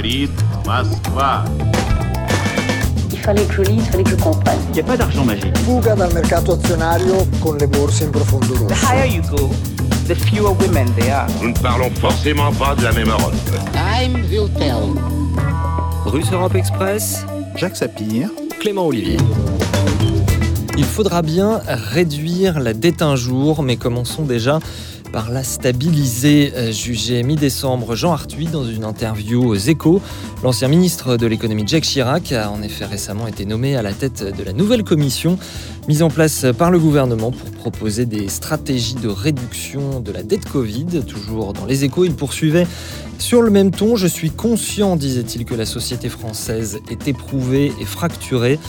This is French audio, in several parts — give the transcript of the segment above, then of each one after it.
говорит Москва. Il fallait que je lise, il fallait que je comprenne. Il n'y a pas d'argent magique. Fuga dal mercato azionario con le borse in profondo The rosso. higher you go, the fewer women there are. Nous ne parlons forcément pas de la même Europe. Time will tell. Russe Europe Express, Jacques Sapir, Clément Olivier. Il faudra bien réduire la dette un jour, mais commençons déjà par la stabiliser. Euh, Jugé mi-décembre, Jean Arthuis dans une interview aux Échos. L'ancien ministre de l'économie Jacques Chirac a en effet récemment été nommé à la tête de la nouvelle commission mise en place par le gouvernement pour proposer des stratégies de réduction de la dette Covid. Toujours dans les Échos, il poursuivait sur le même ton, je suis conscient, disait-il, que la société française est éprouvée et fracturée,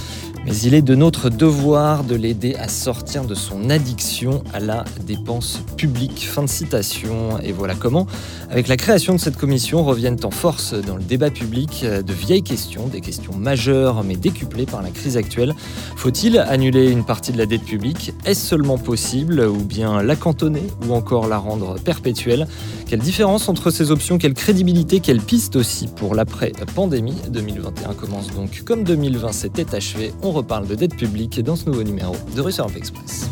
mais il est de notre devoir de l'aider à sortir de son addiction à la dépense publique. Fin de citation. Et voilà comment, avec la création de cette commission, reviennent en force dans le débat public de vieilles questions, des questions majeures mais décuplées par la crise actuelle. Faut-il annuler une partie de la dette publique? Est-ce seulement possible Ou bien la cantonner Ou encore la rendre perpétuelle? Quelle différence entre ces options? Quelle crédibilité? Quelle piste aussi pour l'après-pandémie? 2021 commence donc comme 2020 s'était achevé. Reparle de dette publique dans ce nouveau numéro de Europe Express.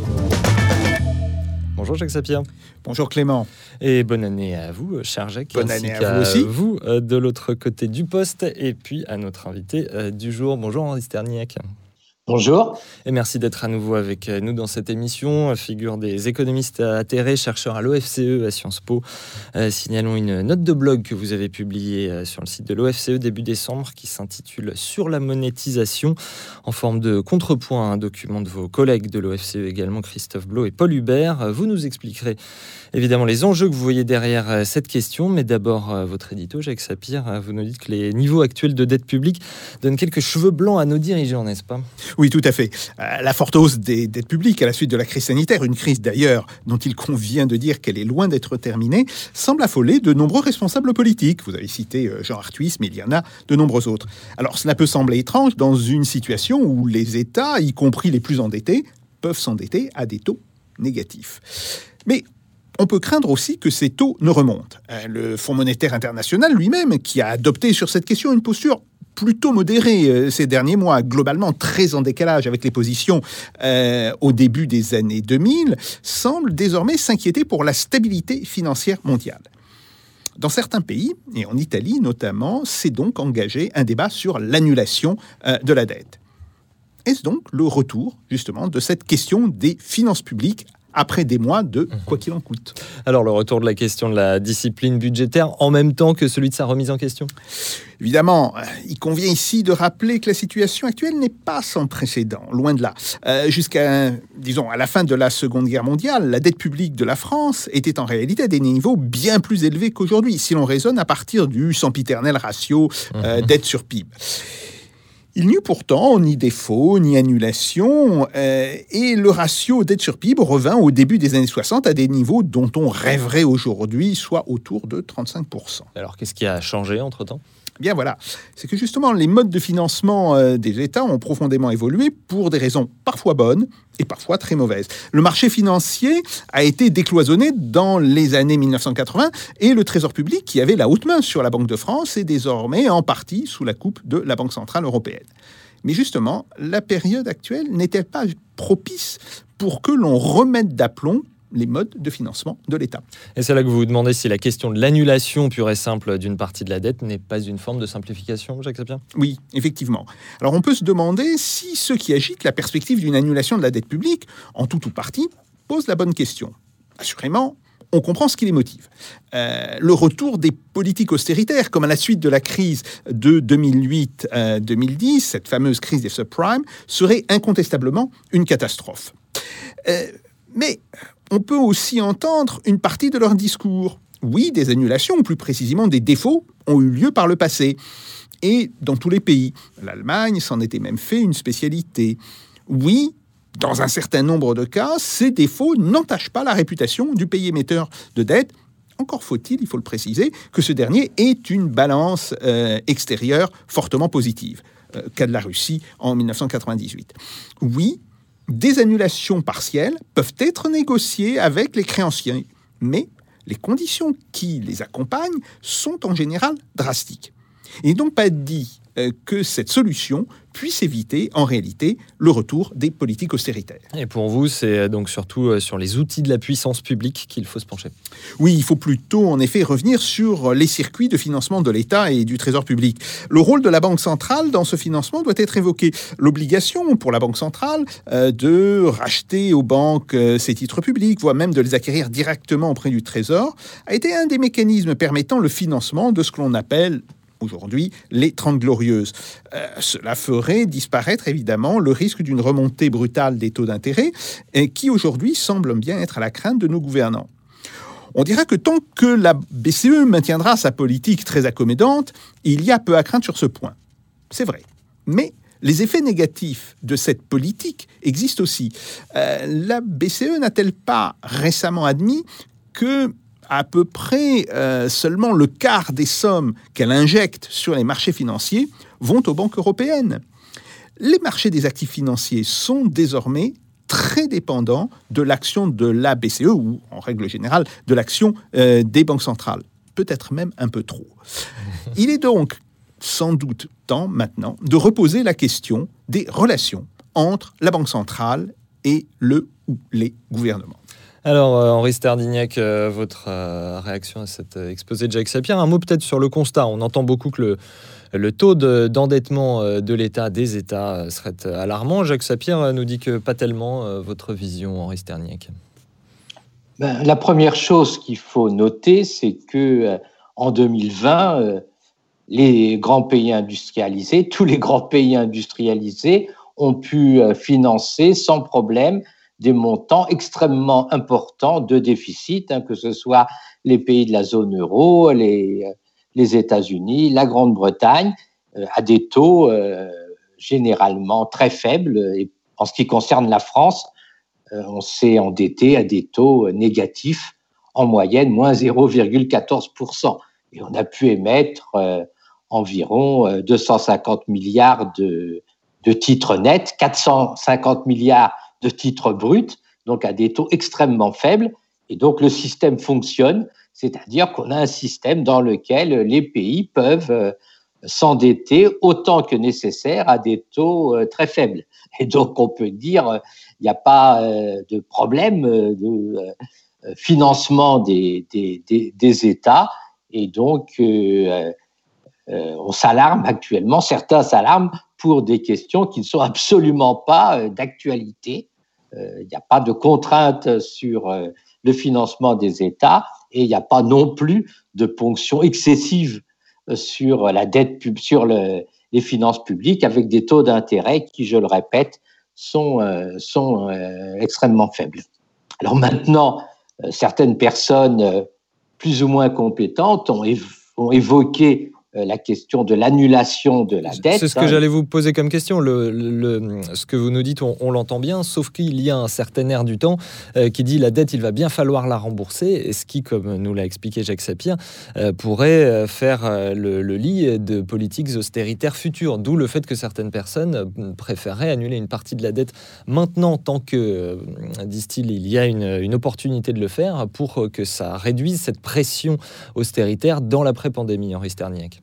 Bonjour Jacques Sapir. bonjour Clément. Et bonne année à vous, cher Jacques. Bonne année à vous aussi. vous, euh, de l'autre côté du poste. Et puis à notre invité euh, du jour. Bonjour Henri Sterniak. Bonjour. Et merci d'être à nouveau avec euh, nous dans cette émission. Figure des économistes atterrés, chercheurs à l'OFCE à Sciences Po. Euh, signalons une note de blog que vous avez publiée euh, sur le site de l'OFCE début décembre qui s'intitule Sur la monétisation en forme de contrepoint à un document de vos collègues de l'OFCE également, Christophe Blo et Paul Hubert. Euh, Vous nous expliquerez évidemment les enjeux que vous voyez derrière euh, cette question, mais d'abord euh, votre édito, Jacques Sapir. Euh, Vous nous dites que les niveaux actuels de dette publique donnent quelques cheveux blancs à nos dirigeants, n'est-ce pas? Oui, tout à fait. Euh, La forte hausse des dettes publiques à la suite de la crise sanitaire, une crise d'ailleurs dont il convient de dire qu'elle est loin d'être terminée, semble affoler de nombreux responsables politiques. Vous avez cité euh, Jean Arthuis, mais il y en a de nombreux autres. Alors cela peut sembler étrange dans une situation où les États, y compris les plus endettés, peuvent s'endetter à des taux négatifs. Mais on peut craindre aussi que ces taux ne remontent. Euh, Le Fonds monétaire international lui-même, qui a adopté sur cette question une posture plutôt modérée euh, ces derniers mois, globalement très en décalage avec les positions euh, au début des années 2000, semble désormais s'inquiéter pour la stabilité financière mondiale. Dans certains pays, et en Italie notamment, s'est donc engagé un débat sur l'annulation euh, de la dette. Est-ce donc le retour, justement, de cette question des finances publiques après des mois de quoi qu'il en coûte Alors le retour de la question de la discipline budgétaire en même temps que celui de sa remise en question? Évidemment, euh, il convient ici de rappeler que la situation actuelle n'est pas sans précédent, loin de là. Euh, Jusqu'à, disons, à la fin de la Seconde Guerre mondiale, la dette publique de la France était en réalité à des niveaux bien plus élevés qu'aujourd'hui, si l'on raisonne à partir du sempiternel ratio euh, dette sur PIB. Il n'y eut pourtant ni défaut, ni annulation, euh, et le ratio dette sur PIB revint au début des années 60 à des niveaux dont on rêverait aujourd'hui, soit autour de 35%. Alors qu'est-ce qui a changé entre-temps? Bien voilà, c'est que justement les modes de financement euh, des États ont profondément évolué pour des raisons parfois bonnes et parfois très mauvaises. Le marché financier a été décloisonné dans les années 1980 et le Trésor public, qui avait la haute main sur la Banque de France, est désormais en partie sous la coupe de la Banque centrale européenne. Mais justement, la période actuelle n'est-elle pas propice pour que l'on remette d'aplomb les modes de financement de l'État Et c'est là que vous vous demandez si la question de l'annulation pure et simple d'une partie de la dette n'est pas une forme de simplification, Jacques Sapien? Oui, effectivement. Alors on peut se demander si ceux qui agitent la perspective d'une annulation de la dette publique, en tout ou partie, posent la bonne question. Assurément, on comprend ce qui les motive. Euh, le retour des politiques austéritaires, comme à la suite de la crise de 2008-2010, cette fameuse crise des subprimes, serait incontestablement une catastrophe. Euh, mais on peut aussi entendre une partie de leur discours. Oui, des annulations, ou plus précisément des défauts, ont eu lieu par le passé. Et dans tous les pays. L'Allemagne s'en était même fait une spécialité. Oui, dans un certain nombre de cas, ces défauts n'entachent pas la réputation du pays émetteur de dette. Encore faut-il, il faut le préciser, que ce dernier ait une balance euh, extérieure fortement positive, euh, cas de la Russie en 1998. Oui, des annulations partielles peuvent être négociées avec les créanciers, mais les conditions qui les accompagnent sont en général drastiques. Il n'est donc pas dit que cette solution puisse éviter en réalité le retour des politiques austéritaires. Et pour vous, c'est donc surtout euh, sur les outils de la puissance publique qu'il faut se pencher. Oui, il faut plutôt en effet revenir sur les circuits de financement de l'État et du Trésor public. Le rôle de la Banque centrale dans ce financement doit être évoqué. L'obligation pour la Banque centrale euh, de racheter aux banques ces titres publics, voire même de les acquérir directement auprès du Trésor, a été un des mécanismes permettant le financement de ce que l'on appelle aujourd'hui les 30 glorieuses. Euh, cela ferait disparaître évidemment le risque d'une remontée brutale des taux d'intérêt qui aujourd'hui semble bien être à la crainte de nos gouvernants. On dira que tant que la BCE maintiendra sa politique très accommodante, il y a peu à craindre sur ce point. C'est vrai. Mais les effets négatifs de cette politique existent aussi. Euh, la BCE n'a-t-elle pas récemment admis que à peu près euh, seulement le quart des sommes qu'elle injecte sur les marchés financiers vont aux banques européennes. Les marchés des actifs financiers sont désormais très dépendants de l'action de la BCE ou en règle générale de l'action euh, des banques centrales, peut-être même un peu trop. Il est donc sans doute temps maintenant de reposer la question des relations entre la Banque centrale et le ou les gouvernements. Alors, euh, Henri Stardignac, euh, votre euh, réaction à cet exposé de Jacques Sapir, un mot peut-être sur le constat. On entend beaucoup que le, taux d'endettement de, l'État, des États, serait alarmant. Jacques Sapir nous dit que pas tellement. votre vision, Henri Stardignac ben, La première chose qu'il faut noter, c'est que en 2020, les grands pays industrialisés, tous les grands pays industrialisés ont pu financer sans problème des montants extrêmement importants de déficit, hein, que ce soit les pays de la zone euro, les, les États-Unis, la Grande-Bretagne, euh, à des taux euh, généralement très faibles. Et en ce qui concerne la France, euh, on s'est endetté à des taux négatifs, en moyenne moins 0,14%. Et on a pu émettre environ 250 milliards de titres nets, 450 milliards de titres bruts, donc à des taux extrêmement faibles. Et donc le système fonctionne, c'est-à-dire qu'on a un système dans lequel les pays peuvent euh, s'endetter autant que nécessaire à des taux euh, très faibles. Et donc on peut dire il n'y a pas euh, de problème de financement des, États. Et donc on s'alarme actuellement, certains s'alarment pour des questions qui ne sont absolument pas d'actualité il euh, n'y a pas de contrainte sur euh, le financement des États et il n'y a pas non plus de ponction excessive euh, sur la dette sur les finances publiques avec des taux d'intérêt qui, je le répète, sont, sont extrêmement faibles. Alors maintenant, certaines personnes plus ou moins compétentes ont, évoqué la question de l'annulation de la dette. C'est ce que j'allais vous poser comme question. Le, ce que vous nous dites, on, l'entend bien, sauf qu'il y a un certain air du temps euh, qui dit la dette, il va bien falloir la rembourser, et ce qui, comme nous l'a expliqué Jacques Sapir, euh, pourrait faire le, lit de politiques austéritaires futures. D'où le fait que certaines personnes préféreraient annuler une partie de la dette maintenant, tant que, disent-ils, il y a une, une opportunité de le faire pour que ça réduise cette pression austéritaire dans l'après-pandémie, Henri Sterniak.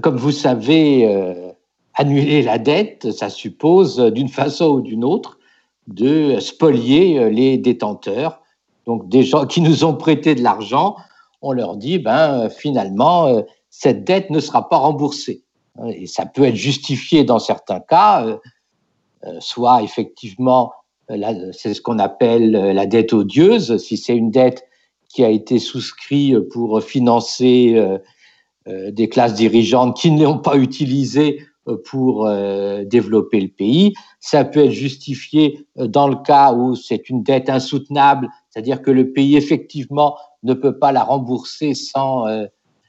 Comme vous savez, euh, annuler la dette, ça suppose d'une façon ou d'une autre de spolier euh, les détenteurs. Donc des gens qui nous ont prêté de l'argent, on leur dit, ben finalement, euh, cette dette ne sera pas remboursée. Et ça peut être justifié dans certains cas, soit effectivement, c'est ce qu'on appelle la dette odieuse, si c'est une dette qui a été souscrite pour financer euh, des classes dirigeantes qui ne l'ont pas utilisé euh, pour euh, développer le pays. Ça peut être justifié dans le cas où c'est une dette insoutenable, c'est-à-dire que le pays effectivement ne peut pas la rembourser sans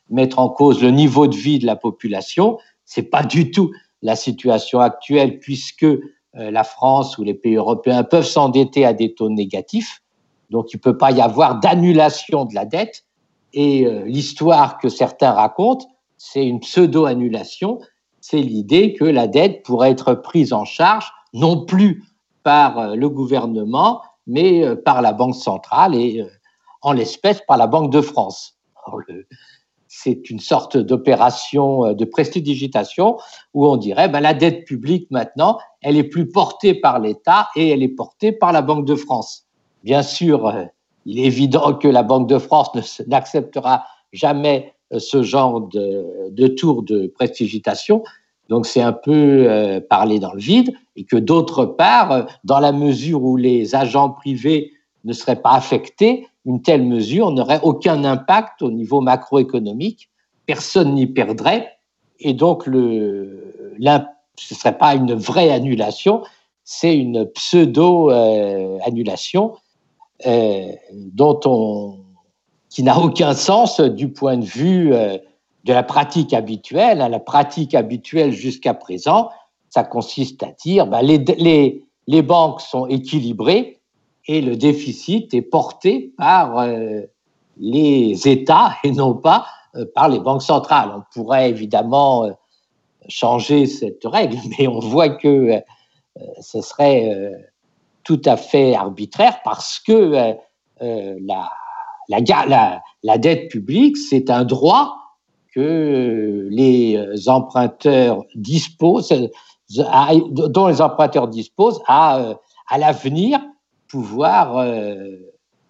mettre en cause le niveau de vie de la population. C'est pas du tout la situation actuelle puisque la France ou les pays européens peuvent s'endetter à des taux négatifs. Donc il ne peut pas y avoir d'annulation de la dette. Et euh, l'histoire que certains racontent, c'est une pseudo-annulation. C'est l'idée que la dette pourrait être prise en charge non plus par euh, le gouvernement, mais euh, par la Banque centrale et en l'espèce par la Banque de France. c'est une sorte d'opération de prestidigitation où on dirait ben, la dette publique maintenant, elle est plus portée par l'État et elle est portée par la Banque de France. Bien sûr, il est évident que la Banque de France n'acceptera jamais euh, ce genre de, tour de prestidigitation. Donc c'est un peu parler dans le vide et que d'autre part, dans la mesure où les agents privés ne seraient pas affectés, une telle mesure n'aurait aucun impact au niveau macroéconomique, personne n'y perdrait, et donc ce ne serait pas une vraie annulation, c'est une pseudo-annulation euh, dont on, qui n'a aucun sens du point de vue euh, de la pratique habituelle. La pratique habituelle jusqu'à présent, ça consiste à dire ben, les, les, les banques sont équilibrées, et le déficit est porté par euh, les États et non pas euh, par les banques centrales. On pourrait évidemment euh, changer cette règle, mais on voit que ce serait tout à fait arbitraire parce que la, la, la, dette publique, c'est un droit que les emprunteurs disposent, dont les emprunteurs disposent à, à l'avenir pouvoir euh,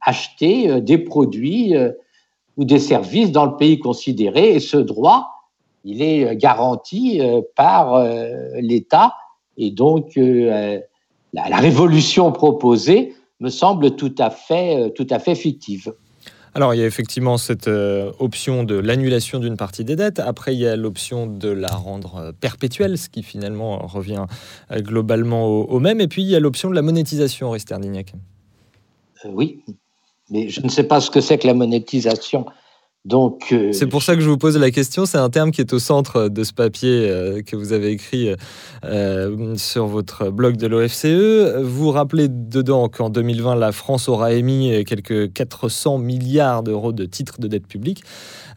acheter euh, des produits euh, ou des services dans le pays considéré. Et ce droit, il est garanti par l'État. Et donc, la, la, révolution proposée me semble tout à fait, tout à fait fictive. Alors, il y a effectivement cette euh, option de l'annulation d'une partie des dettes. Après, il y a l'option de la rendre euh, perpétuelle, ce qui finalement revient euh, globalement au, même. Et puis, il y a l'option de la monétisation, Rister Dignac. oui, mais je ne sais pas ce que c'est que la monétisation. Euh, c'est pour ça que je vous pose la question. C'est un terme qui est au centre de ce papier euh, que vous avez écrit euh, sur votre blog de l'OFCE. Vous rappelez dedans qu'en 2020, la France aura émis quelques 400 milliards d'euros de titres de dette publique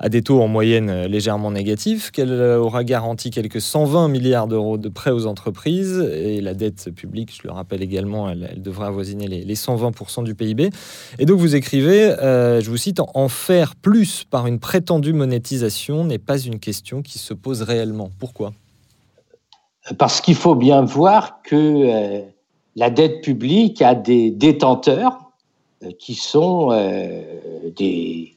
à des taux en moyenne légèrement négatifs, qu'elle aura garanti quelques 120 milliards d'euros de prêts aux entreprises et la dette publique, je le rappelle également, elle, devrait avoisiner les, 120% du PIB. Et donc vous écrivez, je vous cite, en faire plus par une prétendue monétisation n'est pas une question qui se pose réellement. Pourquoi? Parce qu'il faut bien voir que euh, la dette publique a des détenteurs euh, qui sont euh, des,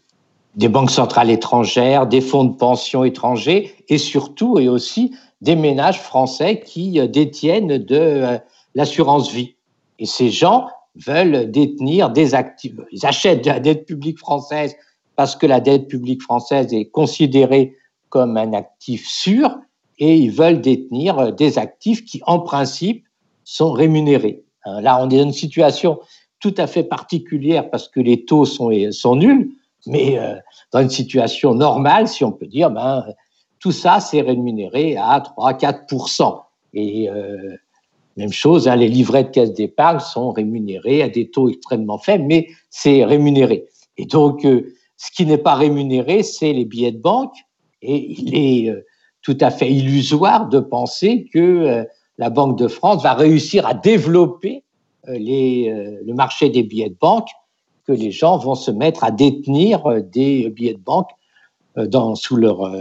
des banques centrales étrangères, des fonds de pension étrangers et surtout et aussi des ménages français qui détiennent de l'assurance vie. Et ces gens veulent détenir des actifs. Ils achètent de la dette publique française parce que la dette publique française est considérée comme un actif sûr et ils veulent détenir des actifs qui, en principe, sont rémunérés. Hein, là, on est dans une situation tout à fait particulière parce que les taux sont, sont nuls, mais euh, dans une situation normale, si on peut dire, ben, tout ça, c'est rémunéré à 3-4 Et euh, même chose, hein, les livrets de caisse d'épargne sont rémunérés à des taux extrêmement faibles, mais c'est rémunéré. Et donc, euh, ce qui n'est pas rémunéré, c'est les billets de banque. Et il est euh, tout à fait illusoire de penser que euh, la Banque de France va réussir à développer euh, les, le marché des billets de banque, que les gens vont se mettre à détenir des billets de banque dans, sous, leur,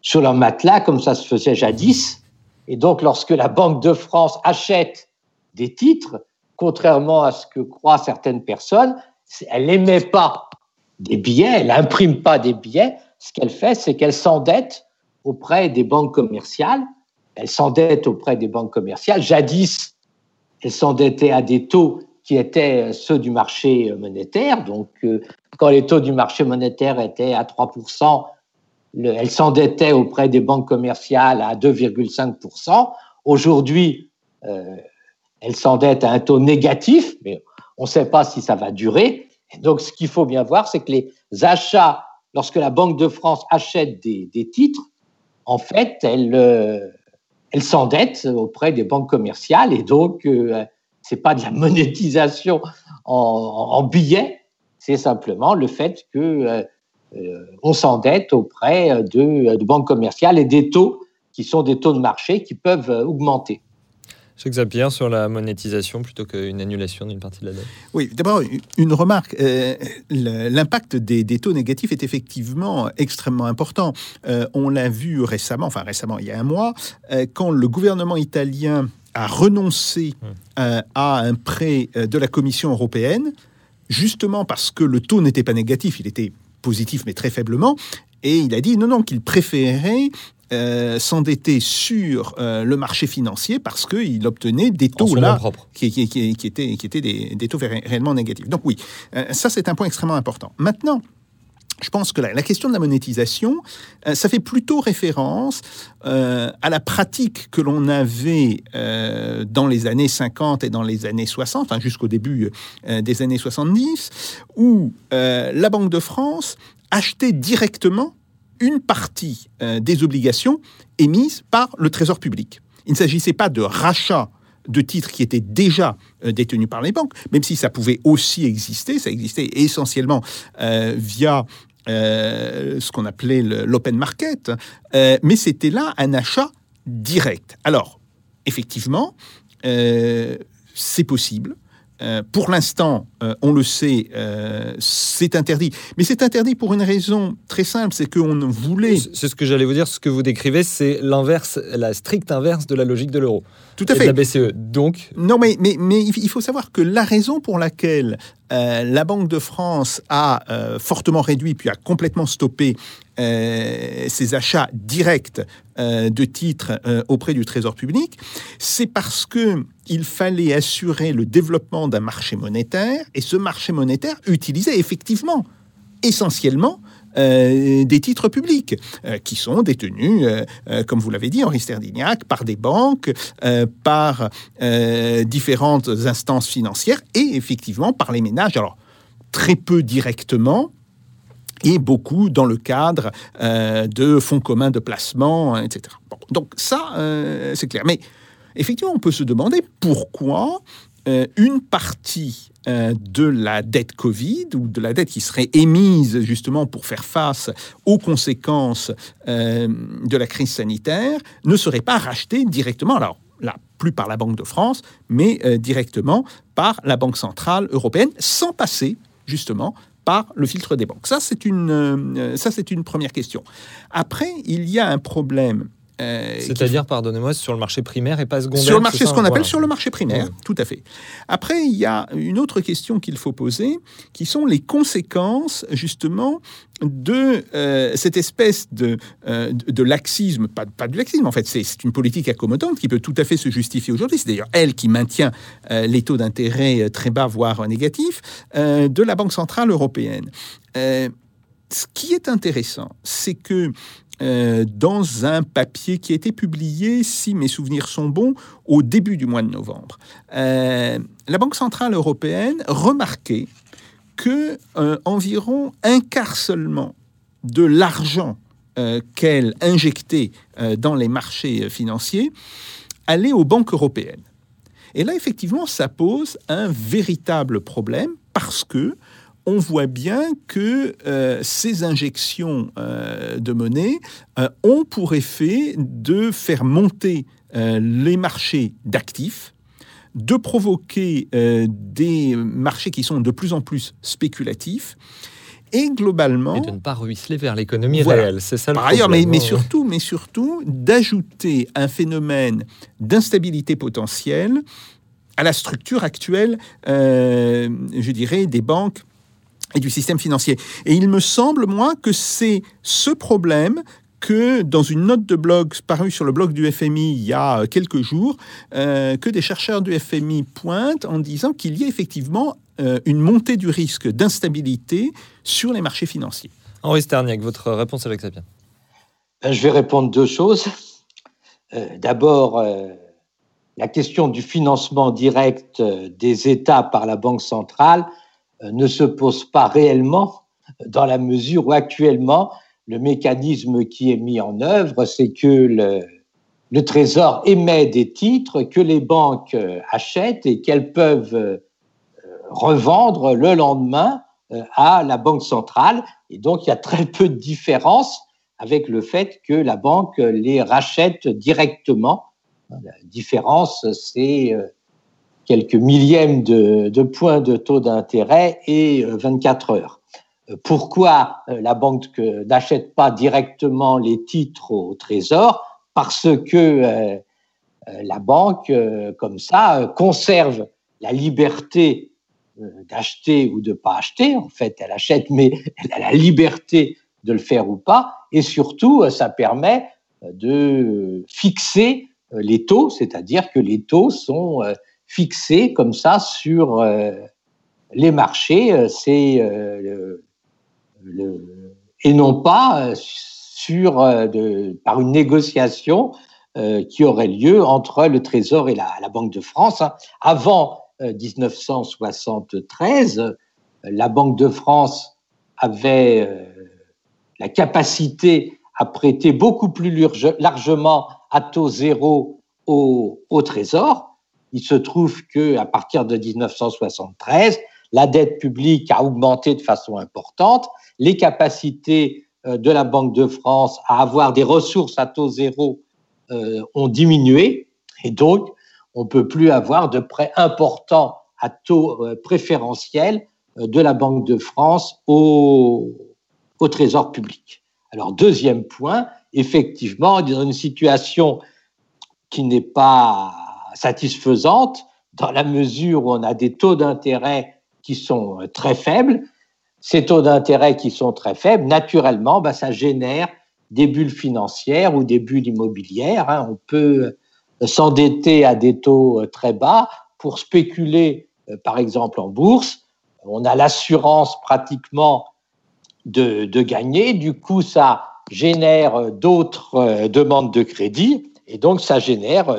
sur leur matelas, comme ça se faisait jadis. Et donc, lorsque la Banque de France achète des titres, contrairement à ce que croient certaines personnes, elle n'émet pas des billets, elle n'imprime pas des billets. Ce qu'elle fait, c'est qu'elle s'endette auprès des banques commerciales. Elle s'endette auprès des banques commerciales. Jadis, elle s'endettait à des taux étaient ceux du marché monétaire. Donc, euh, quand les taux du marché monétaire étaient à 3%, elle s'endettait auprès des banques commerciales à 2,5%. Aujourd'hui, euh, elle s'endette à un taux négatif, mais on ne sait pas si ça va durer donc, ce qu'il faut bien voir, c'est que les achats, lorsque la Banque de France achète des, titres, en fait, elle, euh, elle s'endette auprès des banques commerciales et donc, euh, c'est pas de la monétisation en, billets, c'est simplement le fait que euh, euh, on s'endette auprès de, de banques commerciales et des taux qui sont des taux de marché qui peuvent augmenter. Shakespeare sur la monétisation plutôt qu'une annulation d'une partie de la dette. Oui, d'abord, une remarque. Euh, L'impact des, des, taux négatifs est effectivement extrêmement important. Euh, on l'a vu récemment, enfin récemment, il y a un mois, euh, quand le gouvernement italien a renoncé Hum. euh, à un prêt euh, de la Commission européenne, justement parce que le taux n'était pas négatif, il était positif mais très faiblement, et il a dit non, non, qu'il préférait euh, s'endetter sur euh, le marché financier parce qu'il obtenait des taux là qui, qui- qui- qui étaient, qui étaient des, des taux ré- réellement négatifs. Donc oui, euh, ça c'est un point extrêmement important. Maintenant, je pense que la, la question de la monétisation, euh, ça fait plutôt référence euh, à la pratique que l'on avait euh, dans les années 50 et dans les années 60, hein, jusqu'au début des années 70, où la Banque de France achetait directement une partie des obligations émises par le Trésor public. Il ne s'agissait pas de rachat de titres qui étaient déjà détenus par les banques, même si ça pouvait aussi exister, ça existait essentiellement via ce qu'on appelait l'open market, euh, mais c'était là un achat direct. Alors, effectivement, euh, c'est possible. Euh, pour l'instant, euh, on le sait, euh, c'est interdit. Mais c'est interdit pour une raison très simple, c'est qu'on voulait... C'est ce que j'allais vous dire. Ce que vous décrivez, c'est l'inverse, la stricte inverse de la logique de l'euro. Tout à et de fait. la BCE. Donc, Non, mais, mais, mais il faut savoir que la raison pour laquelle euh, la Banque de France a euh, fortement réduit puis a complètement stoppé euh, ses achats directs de titres auprès du Trésor public, c'est parce que il fallait assurer le développement d'un marché monétaire et ce marché monétaire utilisait effectivement essentiellement euh, des titres publics euh, qui sont détenus, euh, comme vous l'avez dit, Henri Sterdignac, par des banques, par différentes instances financières et effectivement par les ménages. Alors, très peu directement, et beaucoup dans le cadre de fonds communs de placement, hein, etc. Donc ça, c'est clair. Mais effectivement, on peut se demander pourquoi une partie de la dette Covid ou de la dette qui serait émise justement pour faire face aux conséquences euh, de la crise sanitaire ne serait pas rachetée directement. Alors là, plus par la Banque de France, mais euh, directement par la Banque centrale européenne, sans passer justement par le filtre des banques. Ça, c'est une, euh, ça, c'est une première question. Après, il y a un problème. Euh, c'est-à-dire, pardonnez-moi, sur le marché primaire et pas secondaire. sur le marché, ce qu'on appelle Voilà. sur le marché primaire, Ouais. tout à fait. Après, il y a une autre question qu'il faut poser, qui sont les conséquences justement de euh, cette espèce de, euh, de, laxisme, pas, pas de laxisme en fait, c'est une politique accommodante qui peut tout à fait se justifier aujourd'hui. C'est d'ailleurs elle qui maintient euh, les taux d'intérêt très bas, voire négatifs, de la Banque centrale européenne. Ce qui est intéressant, c'est que euh, dans un papier qui a été publié, si mes souvenirs sont bons, au début du mois de novembre. Euh, la Banque centrale européenne remarquait que euh, environ un quart seulement de l'argent qu'elle injectait dans les marchés financiers allait aux banques européennes. Et là, effectivement, ça pose un véritable problème parce que on voit bien que euh, ces injections euh, de monnaie euh, ont pour effet de faire monter les marchés d'actifs, de provoquer des marchés qui sont de plus en plus spéculatifs, et globalement... Et de ne pas ruisseler vers l'économie Voilà. réelle. C'est ça le Par ailleurs, mais, ouais. surtout, mais surtout d'ajouter un phénomène d'instabilité potentielle à la structure actuelle, je dirais, des banques et du système financier. Et il me semble, moi, que c'est ce problème que dans une note de blog parue sur le blog du FMI il y a quelques jours, euh, que des chercheurs du FMI pointent en disant qu'il y a effectivement euh, une montée du risque d'instabilité sur les marchés financiers. Henri Sterniak, votre réponse avec Sapien. Ben, je vais répondre deux choses. Euh, D'abord, euh, la question du financement direct des États par la Banque centrale euh, ne se pose pas réellement dans la mesure où actuellement, le mécanisme qui est mis en œuvre, c'est que le, Trésor émet des titres que les banques euh, achètent et qu'elles peuvent euh, revendre le lendemain euh, à la Banque centrale. Et donc, il y a très peu de différence avec le fait que la banque les rachète directement La différence, c'est euh, quelques millièmes de, points de taux d'intérêt et 24 heures. Pourquoi la banque n'achète pas directement les titres au Trésor? Parce que la banque, comme ça, conserve la liberté d'acheter ou de pas acheter. En fait, elle achète, mais elle a la liberté de le faire ou pas. Et surtout, ça permet de fixer les taux, c'est-à-dire que les taux sont euh, fixés comme ça sur euh, les marchés, euh, le, et non pas sur par une négociation qui aurait lieu entre le Trésor et la, Banque de France. Hein. Avant 1973, la Banque de France avait la capacité à prêter beaucoup plus largement à taux zéro au Trésor. Il se trouve que à partir de 1973, la dette publique a augmenté de façon importante, les capacités euh, de la Banque de France à avoir des ressources à taux zéro euh, ont diminué et donc on peut plus avoir de prêts importants à taux euh, préférentiel de la Banque de France au, au Trésor public. Alors deuxième point, effectivement, dans une situation qui n'est pas satisfaisante, dans la mesure où on a des taux d'intérêt qui sont euh, très faibles. Ces taux d'intérêt qui sont très faibles, naturellement, bah, ça génère des bulles financières ou des bulles immobilières. Hein. On peut euh, s'endetter à des taux euh, très bas pour spéculer, par exemple, en bourse. On a l'assurance pratiquement de, de gagner. Du coup, ça génère d'autres demandes de crédit et donc ça génère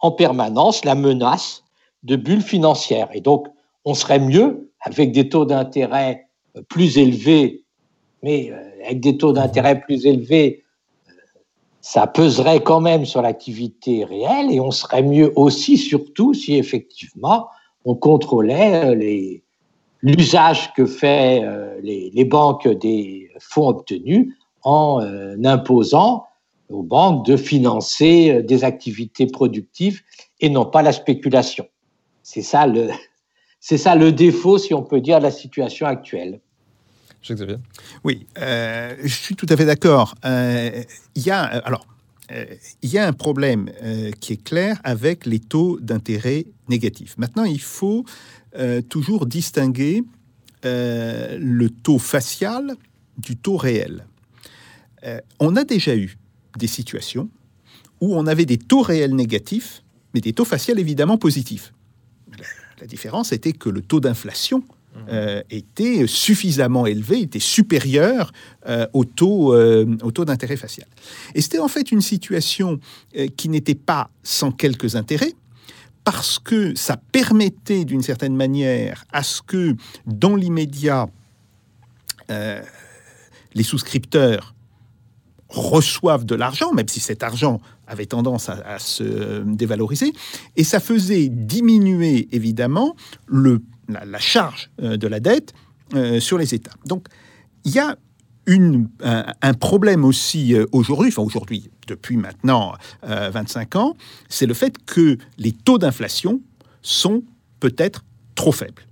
en permanence la menace de bulles financières. Et donc, on serait mieux avec des taux d'intérêt euh, plus élevés, mais avec des taux d'intérêt plus élevés, ça peserait quand même sur l'activité réelle et on serait mieux aussi, surtout si effectivement on contrôlait l'usage que fait les, banques des fonds obtenus en euh, imposant aux banques de financer euh, des activités productives et non pas la spéculation. C'est ça le, c'est ça le défaut, si on peut dire, de la situation actuelle. Xavier. Oui, euh, je suis tout à fait d'accord. Il y a alors il y a un problème qui est clair avec les taux d'intérêt négatifs. Maintenant, il faut toujours distinguer le taux facial du taux réel. Euh, on a déjà eu des situations où on avait des taux réels négatifs, mais des taux facials évidemment positifs. La, différence était que le taux d'inflation mmh. euh, était suffisamment élevé, était supérieur euh, au taux, au taux d'intérêt facial. Et c'était en fait une situation qui n'était pas sans quelques intérêts, parce que ça permettait d'une certaine manière à ce que dans l'immédiat, les souscripteurs reçoivent de l'argent, même si cet argent avait tendance à, se dévaloriser, et ça faisait diminuer évidemment le, la, charge euh, de la dette euh, sur les États. Donc il y a une, un, problème aussi euh, aujourd'hui, enfin aujourd'hui, depuis maintenant 25 ans, c'est le fait que les taux d'inflation sont peut-être trop faibles.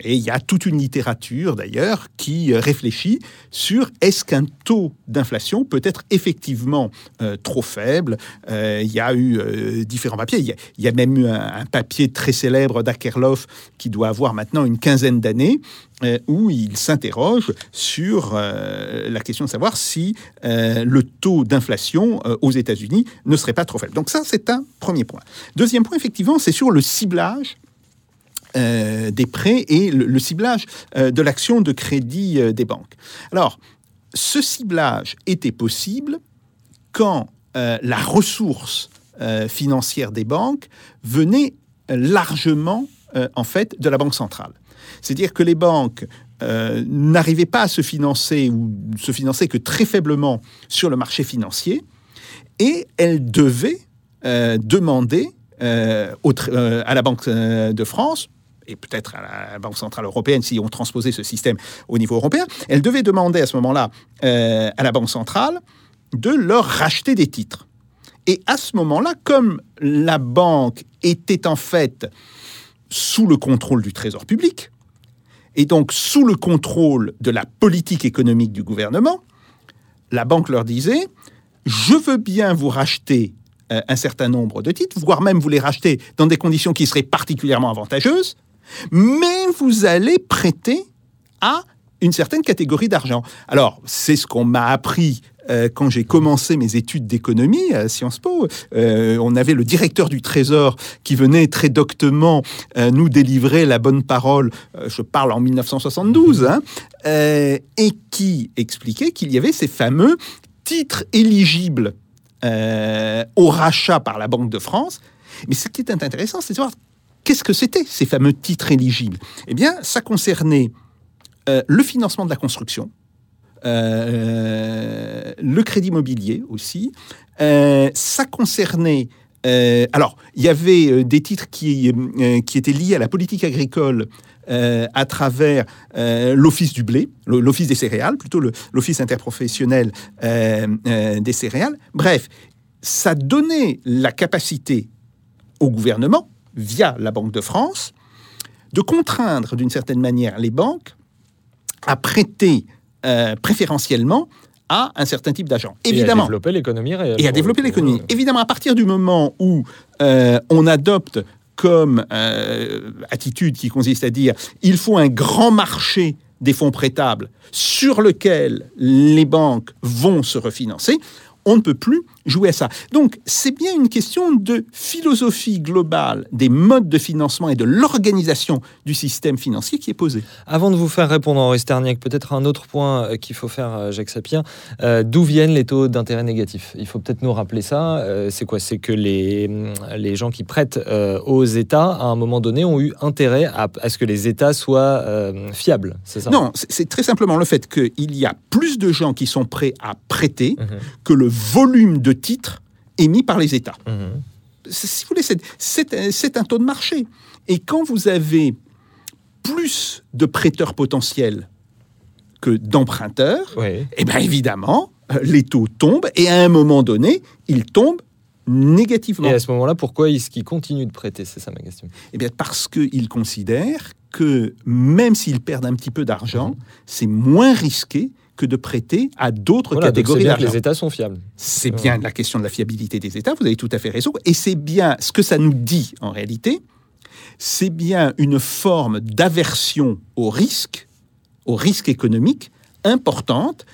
Et il y a toute une littérature d'ailleurs qui euh, réfléchit sur est-ce qu'un taux d'inflation peut être effectivement euh, trop faible. Euh, il y a eu différents papiers. Il y a, même eu un, papier très célèbre d'Akerlof qui doit avoir maintenant une quinzaine d'années où il s'interroge sur la question de savoir si le taux d'inflation aux États-Unis ne serait pas trop faible. Donc ça, c'est un premier point. Deuxième point, effectivement, c'est sur le ciblage euh, des prêts et le, ciblage euh, de l'action de crédit euh, des banques. Alors, ce ciblage était possible quand la ressource financière des banques venait largement, en fait, de la Banque centrale. C'est-à-dire que les banques n'arrivaient pas à se financer ou se financer que très faiblement sur le marché financier et elles devaient demander à la Banque de France et peut-être à la Banque Centrale Européenne, si on transposait ce système au niveau européen, elle devait demander à ce moment-là euh, à la Banque Centrale de leur racheter des titres. Et à ce moment-là, comme la banque était en fait sous le contrôle du Trésor public, et donc sous le contrôle de la politique économique du gouvernement, la banque leur disait, je veux bien vous racheter euh, un certain nombre de titres, voire même vous les racheter dans des conditions qui seraient particulièrement avantageuses, mais vous allez prêter à une certaine catégorie d'argent. Alors, c'est ce qu'on m'a appris euh, quand j'ai commencé mes études d'économie à Sciences Po. Euh, on avait le directeur du Trésor qui venait très doctement euh, nous délivrer la bonne parole, je parle en 1972, hein, et qui expliquait qu'il y avait ces fameux titres éligibles au rachat par la Banque de France. Mais ce qui est intéressant, c'est de voir qu'est-ce que c'était ces fameux titres éligibles? Eh bien, ça concernait euh, le financement de la construction, euh, le crédit immobilier aussi. Euh, ça concernait alors, il y avait des titres qui, qui étaient liés à la politique agricole à travers l'Office du blé, l'Office des céréales, plutôt l'Office interprofessionnel des céréales. Bref, ça donnait la capacité au gouvernement, via la Banque de France, de contraindre d'une certaine manière les banques à prêter euh, préférentiellement à un certain type d'agent. Évidemment. Et à développer l'économie réelle. Et à développer l'économie. Évidemment, à partir du moment où euh, on adopte comme euh, attitude qui consiste à dire il faut un grand marché des fonds prêtables sur lequel les banques vont se refinancer, on ne peut plus jouer à ça. Donc, c'est bien une question de philosophie globale des modes de financement et de l'organisation du système financier qui est posée. Avant de vous faire répondre, Henri Sterniak, peut-être un autre point euh, qu'il faut faire, euh, Jacques Sapien. Euh, d'où viennent les taux d'intérêt négatifs? Il faut peut-être nous rappeler ça. c'est quoi? C'est que les, les gens qui prêtent aux États, à un moment donné, ont eu intérêt à, ce que les États soient fiables, c'est ça? Non, c'est très simplement le fait qu'il y a plus de gens qui sont prêts à prêter mhm. que le volume de titres émis par les États. Mhm. Si vous voulez, c'est un taux de marché. Et quand vous avez plus de prêteurs potentiels que d'emprunteurs, eh bien évidemment, les taux tombent et à un moment donné, ils tombent négativement. Et à ce moment-là, pourquoi est-ce qu'ils continuent de prêter? C'est ça ma question. Eh bien parce qu'ils considèrent que même s'ils perdent un petit peu d'argent, mhm. c'est moins risqué que de prêter à d'autres catégories d'argent. Les États sont fiables. C'est bien la question de la fiabilité des États, vous avez tout à fait raison. Et c'est bien ce que ça nous dit en réalité, c'est bien une forme d'aversion au risque, au risque économique importante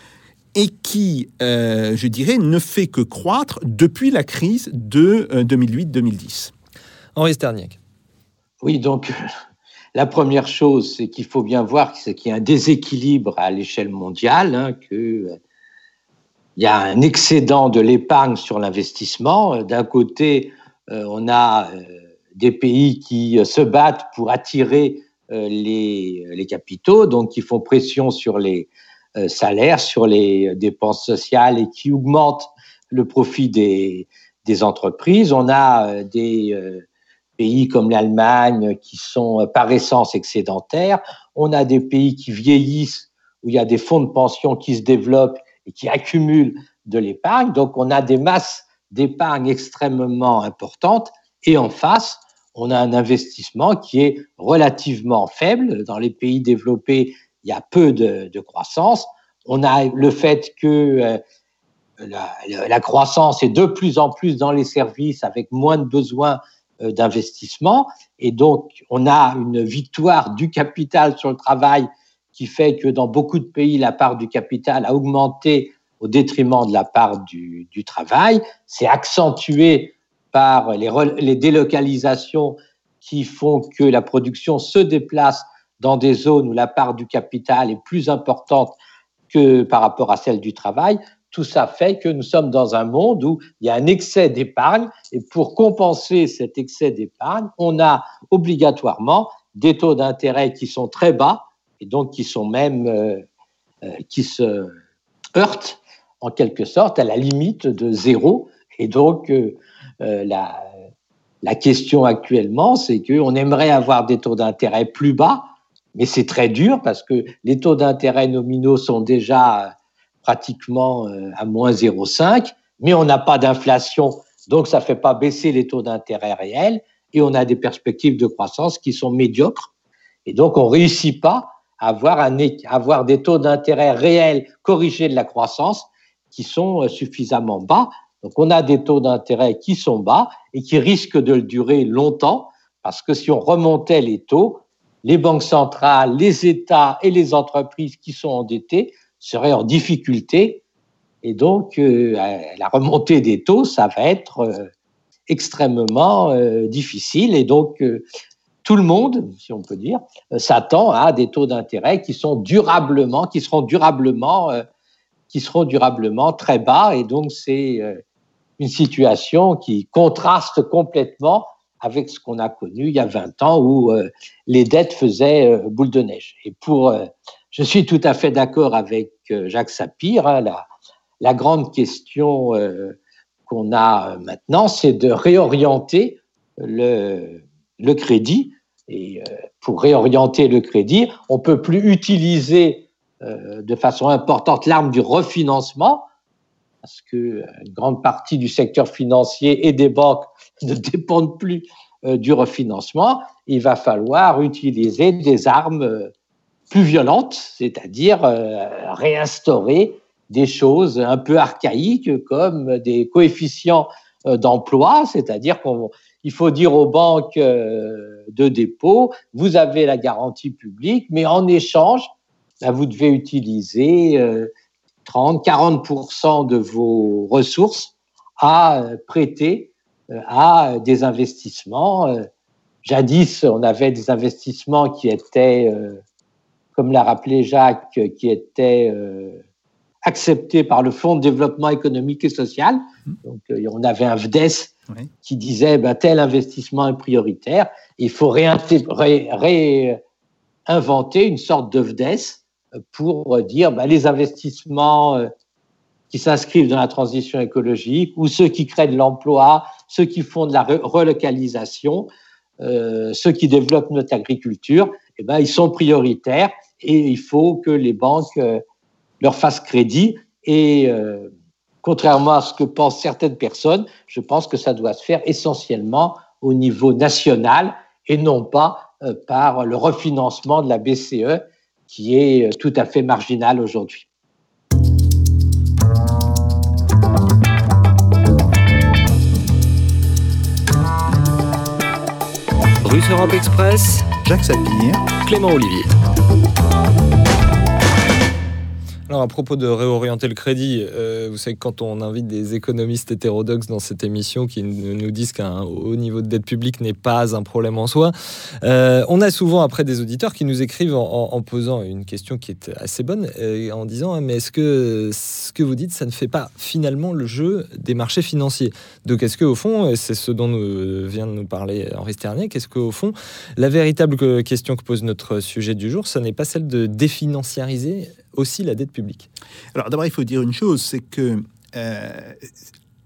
et qui, euh, je dirais, ne fait que croître depuis la crise de 2008-2010. Euh, Henri Sterniak. Oui, donc la première chose, c'est qu'il faut bien voir qu'il y a un déséquilibre à l'échelle mondiale, hein, qu'il y a un excédent de l'épargne sur l'investissement. D'un côté, euh, on a euh, des pays qui euh, se battent pour attirer les, les, capitaux, donc qui font pression sur les salaires, sur les dépenses sociales et qui augmentent le profit des, des entreprises. On a des pays comme l'Allemagne qui sont euh, par essence excédentaires. On a des pays qui vieillissent, où il y a des fonds de pension qui se développent et qui accumulent de l'épargne. Donc on a des masses d'épargne extrêmement importantes. Et en face, on a un investissement qui est relativement faible. Dans les pays développés, il y a peu de, croissance. On a le fait que euh, la, croissance est de plus en plus dans les services avec moins de besoins d'investissement. Et donc, on a une victoire du capital sur le travail qui fait que dans beaucoup de pays, la part du capital a augmenté au détriment de la part du, du travail. C'est accentué par les, les délocalisations qui font que la production se déplace dans des zones où la part du capital est plus importante que par rapport à celle du travail tout ça fait que nous sommes dans un monde où il y a un excès d'épargne et pour compenser cet excès d'épargne, on a obligatoirement des taux d'intérêt qui sont très bas et donc qui sont même euh, euh, qui se heurtent en quelque sorte à la limite de zéro. Et donc euh, la, la question actuellement, c'est qu'on aimerait avoir des taux d'intérêt plus bas, mais c'est très dur parce que les taux d'intérêt nominaux sont déjà pratiquement euh, à moins 0,5, mais on n'a pas d'inflation Donc, ça ne fait pas baisser les taux d'intérêt réels et on a des perspectives de croissance qui sont médiocres. Et donc, on ne réussit pas à avoir, un, avoir des taux d'intérêt réels corrigés de la croissance qui sont euh, suffisamment bas. Donc, on a des taux d'intérêt qui sont bas et qui risquent de le durer longtemps parce que si on remontait les taux, les banques centrales, les États et les entreprises qui sont endettés seraient en difficulté. Et donc, euh, la remontée des taux, ça va être euh, extrêmement euh, difficile. Et donc, tout le monde, si on peut dire, s'attend à des taux d'intérêt qui sont durablement, qui seront durablement, qui seront durablement très bas. Et donc, c'est une situation qui contraste complètement avec ce qu'on a connu il y a 20 ans où les dettes faisaient boule de neige. Et pour, je suis tout à fait d'accord avec Jacques Sapir. Hein, la, grande question qu'on a maintenant, c'est de réorienter le, crédit. Et pour réorienter le crédit, on peut plus utiliser de façon importante l'arme du refinancement, parce que une grande partie du secteur financier et des banques ne dépendent plus euh, du refinancement, il va falloir utiliser des armes euh, plus violentes, c'est-à-dire euh, réinstaurer des choses un peu archaïques comme des coefficients d'emploi, c'est-à-dire qu'il faut dire aux banques de dépôt, vous avez la garantie publique, mais en échange, ben, vous devez utiliser 30, 40% de vos ressources à prêter euh, à des investissements. Euh, jadis, on avait des investissements qui étaient, euh, comme l'a rappelé Jacques, qui étaient acceptés par le Fonds de développement économique et social. Mmh. Donc, on avait un VDES qui disait ben, tel investissement est prioritaire. Il faut réinventer une sorte de VDES pour dire ben, les investissements qui s'inscrivent dans la transition écologique ou ceux qui créent de l'emploi, ceux qui font de la relocalisation, euh, ceux qui développent notre agriculture, eh ben, ils sont prioritaires et il faut que les banques euh, leur fassent crédit. Et euh, contrairement à ce que pensent certaines personnes, je pense que ça doit se faire essentiellement au niveau national et non pas euh, par le refinancement de la BCE qui est tout à fait marginal aujourd'hui. Russe Europe Express, Jacques Sapir, Clément Olivier. Alors à propos de réorienter le crédit, euh, vous savez que quand on invite des économistes hétérodoxes dans cette émission qui nous disent qu'un haut niveau de dette publique n'est pas un problème en soi, euh, on a souvent après des auditeurs qui nous écrivent en, posant une question qui est assez bonne, euh, en disant «Ah, mais est-ce que ce que vous dites, ça ne fait pas finalement le jeu des marchés financiers? Donc est-ce que au fond, c'est ce dont nous, vient de nous parler Henri Sternier, qu'est-ce qu'au fond, la véritable question que pose notre sujet du jour, ce n'est pas celle de définanciariser aussi la dette publique Alors d'abord, il faut dire une chose, c'est que euh,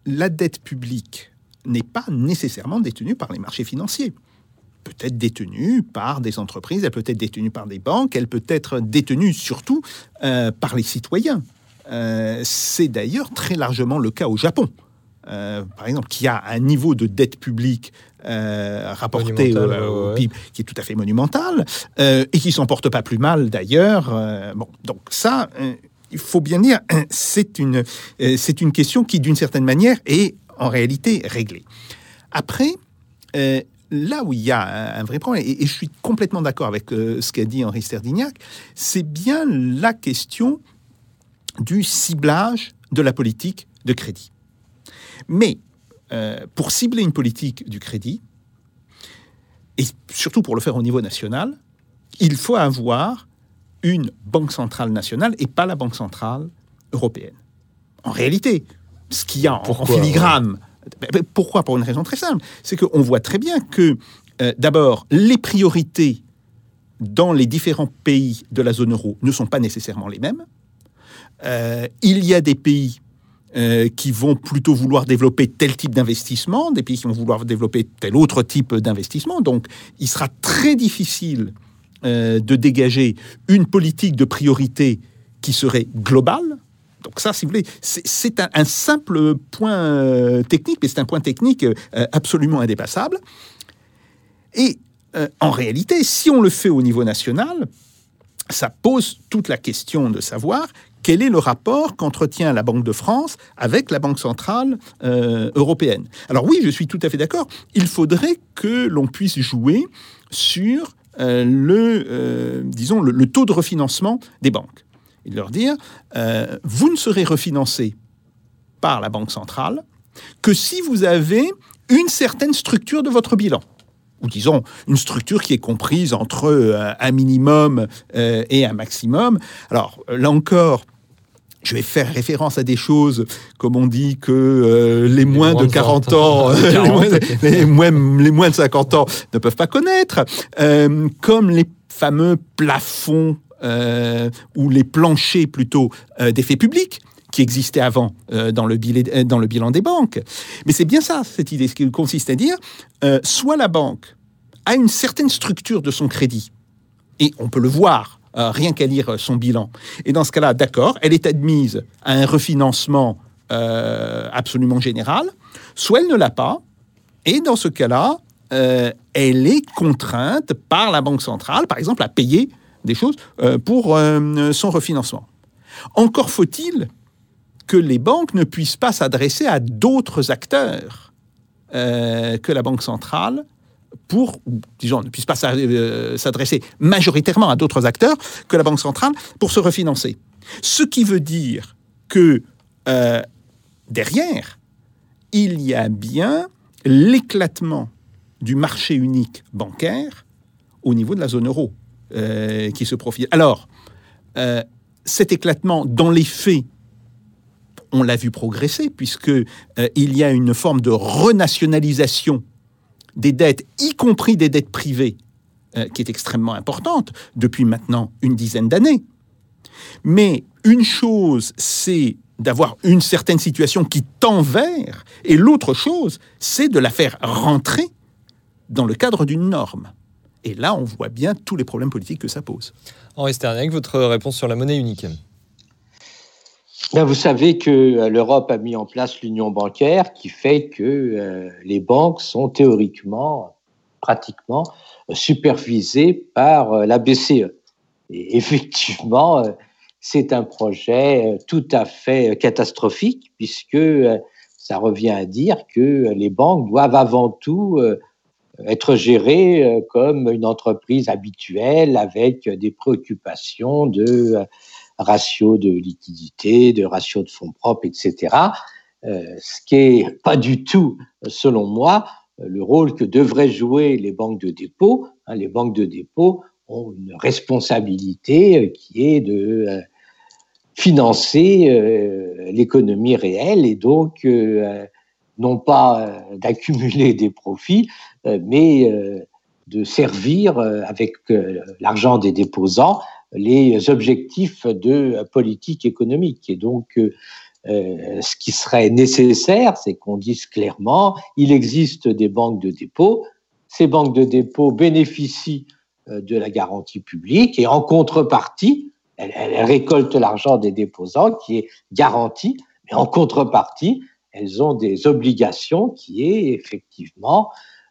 la dette publique n'est pas nécessairement détenue par les marchés financiers. Peut être détenue par des entreprises, elle peut être détenue par des banques, elle peut être détenue surtout euh, par les citoyens. Euh, c'est d'ailleurs très largement le cas au Japon. Par exemple, qui a un niveau de dette publique euh, rapporté au, PIB qui est tout à fait monumental euh, et qui s'en porte pas plus mal d'ailleurs. Euh, bon, donc ça, il faut bien dire, c'est une, c'est une question qui, d'une certaine manière, est en réalité réglée. Après, là où il y a un, vrai problème, et, je suis complètement d'accord avec ce qu'a dit Henri Sterdignac, c'est bien la question du ciblage de la politique de crédit. Mais euh, pour cibler une politique du crédit, et surtout pour le faire au niveau national, il faut avoir une banque centrale nationale et pas la banque centrale européenne. En réalité, ce qu'il y a en, filigrane, ben, ben, pourquoi? Pour une raison très simple, c'est qu'on voit très bien que euh, d'abord les priorités dans les différents pays de la zone euro ne sont pas nécessairement les mêmes. Euh, il y a des pays euh, qui vont plutôt vouloir développer tel type d'investissement, des pays qui vont vouloir développer tel autre type d'investissement. Donc, il sera très difficile euh, de dégager une politique de priorité qui serait globale. Donc ça, si vous voulez, c'est un, un, simple point technique, mais c'est un point technique absolument indépassable. Et en réalité, si on le fait au niveau national, ça pose toute la question de savoir quel est le rapport qu'entretient la Banque de France avec la Banque centrale euh, européenne? Alors oui, je suis tout à fait d'accord, il faudrait que l'on puisse jouer sur euh, le, euh, disons, le, taux de refinancement des banques. Et leur dire, vous ne serez refinancé par la Banque centrale que si vous avez une certaine structure de votre bilan ou disons une structure qui est comprise entre un minimum et un maximum. Alors là encore, je vais faire référence à des choses, comme on dit que euh, les, moins de 40 ans, les, moins, les, moins, de 50 ans ne peuvent pas connaître, comme les fameux plafonds ou les planchers plutôt d'effets publics qui existaient avant dans, le bilan, dans le bilan des banques. Mais c'est bien ça, cette idée, ce qui consiste à dire, soit la banque a une certaine structure de son crédit. Et on peut le voir, euh, rien qu'à lire son bilan. Et dans ce cas-là, d'accord, elle est admise à un refinancement euh, absolument général, soit elle ne l'a pas, et dans ce cas-là, euh, elle est contrainte par la Banque centrale, par exemple, à payer des choses pour son refinancement. Encore faut-il que les banques ne puissent pas s'adresser à d'autres acteurs que la Banque centrale pour, disons, ne puisse pas euh, s'adresser majoritairement à d'autres acteurs que la Banque centrale pour se refinancer. Ce qui veut dire que euh, derrière, il y a bien l'éclatement du marché unique bancaire au niveau de la zone euro euh, qui se profile. Alors, cet éclatement, dans les faits, on l'a vu progresser, puisque il y a une forme de renationalisation des dettes, y compris des dettes privées, euh, qui est extrêmement importante depuis maintenant une dizaine d'années. Mais une chose, c'est d'avoir une certaine situation qui tend vers, et l'autre chose, c'est de la faire rentrer dans le cadre d'une norme. Et là, on voit bien tous les problèmes politiques que ça pose. Henri Sternek, votre réponse sur la monnaie unique ben, vous savez que euh, l'Europe a mis en place l'union bancaire qui fait que euh, les banques sont théoriquement, pratiquement, supervisées par euh, la BCE. Et effectivement, c'est un projet tout à fait catastrophique puisque ça revient à dire que les banques doivent avant tout être gérées comme une entreprise habituelle avec des préoccupations de ratio de liquidité, de ratio de fonds propres, etc. Euh, ce qui est pas du tout, selon moi, le rôle que devraient jouer les banques de dépôt. Hein, les banques de dépôt ont une responsabilité euh, qui est de euh, financer l'économie réelle et donc non pas d'accumuler des profits, mais de servir avec l'argent des déposants les objectifs de politique économique. Et donc, euh, euh, ce qui serait nécessaire, c'est qu'on dise clairement, il existe des banques de dépôt, ces banques de dépôt bénéficient euh, de la garantie publique et en contrepartie, elles, récoltent l'argent des déposants qui est garanti, mais en contrepartie, elles ont des obligations qui est effectivement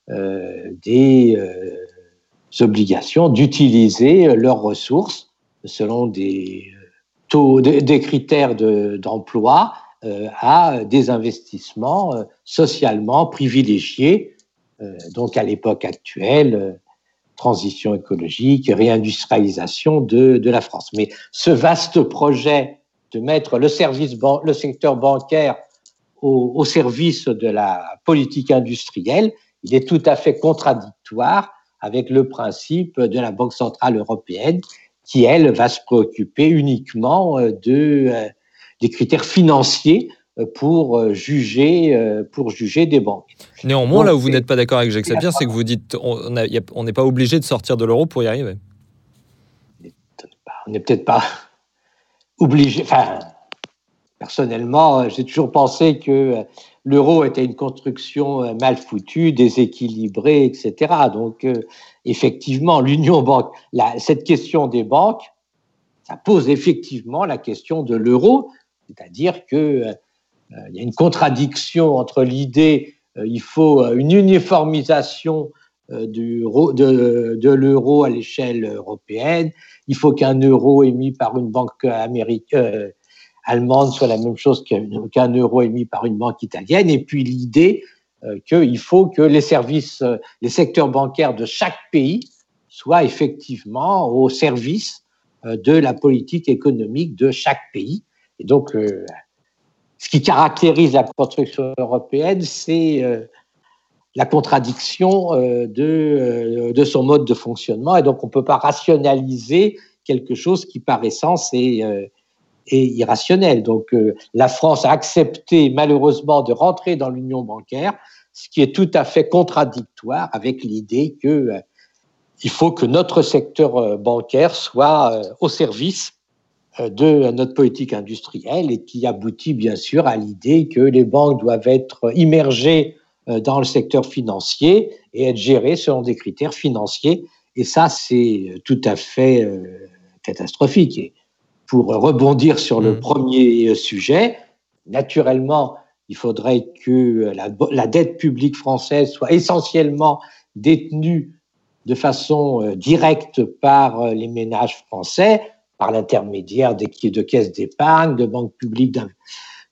des obligations d'utiliser leurs ressources selon des euh, critères d'emploi euh, à des investissements euh, socialement privilégiés. donc à l'époque actuelle, transition écologique, réindustrialisation de, la France. Mais ce vaste projet de mettre le secteur bancaire au, au, service de la politique industrielle, il est tout à fait contradictoire avec le principe de la Banque centrale européenne qui, elle, va se préoccuper uniquement euh, de, euh, des critères financiers euh, pour juger, pour juger des banques. Néanmoins, là où vous n'êtes pas d'accord avec Jacques Sapir, c'est que vous dites on n'est pas obligé de sortir de l'euro pour y arriver. On n'est peut-être pas obligé. Enfin, personnellement, j'ai toujours pensé que l'euro était une construction mal foutue, déséquilibrée, etc. Donc, effectivement, l'union banque, cette question des banques, ça pose effectivement la question de l'euro, C'est-à-dire qu'il y a une contradiction entre l'idée il faut une uniformisation de, de l'euro à l'échelle européenne, il faut qu'un euro émis par une banque américaine allemande soit la même chose qu'un euro émis par une banque italienne, et puis l'idée euh, qu'il faut que les services, euh, les secteurs bancaires de chaque pays soient effectivement au service euh, de la politique économique de chaque pays. Et donc, ce qui caractérise la construction européenne, c'est la contradiction de, de son mode de fonctionnement. Et donc, on ne peut pas rationaliser quelque chose qui, par essence, est et irrationnel. Donc euh, la France a accepté malheureusement de rentrer dans l'union bancaire, ce qui est tout à fait contradictoire avec l'idée que euh, il faut que notre secteur euh, bancaire soit au service de notre politique industrielle et qui aboutit bien sûr à l'idée que les banques doivent être immergées dans le secteur financier et être gérées selon des critères financiers. Et ça, c'est tout à fait catastrophique pour rebondir sur le mm. premier sujet, naturellement, il faudrait que la, dette publique française soit essentiellement détenue de façon euh, directe par euh, les ménages français, par l'intermédiaire de caisses d'épargne, de banques publiques,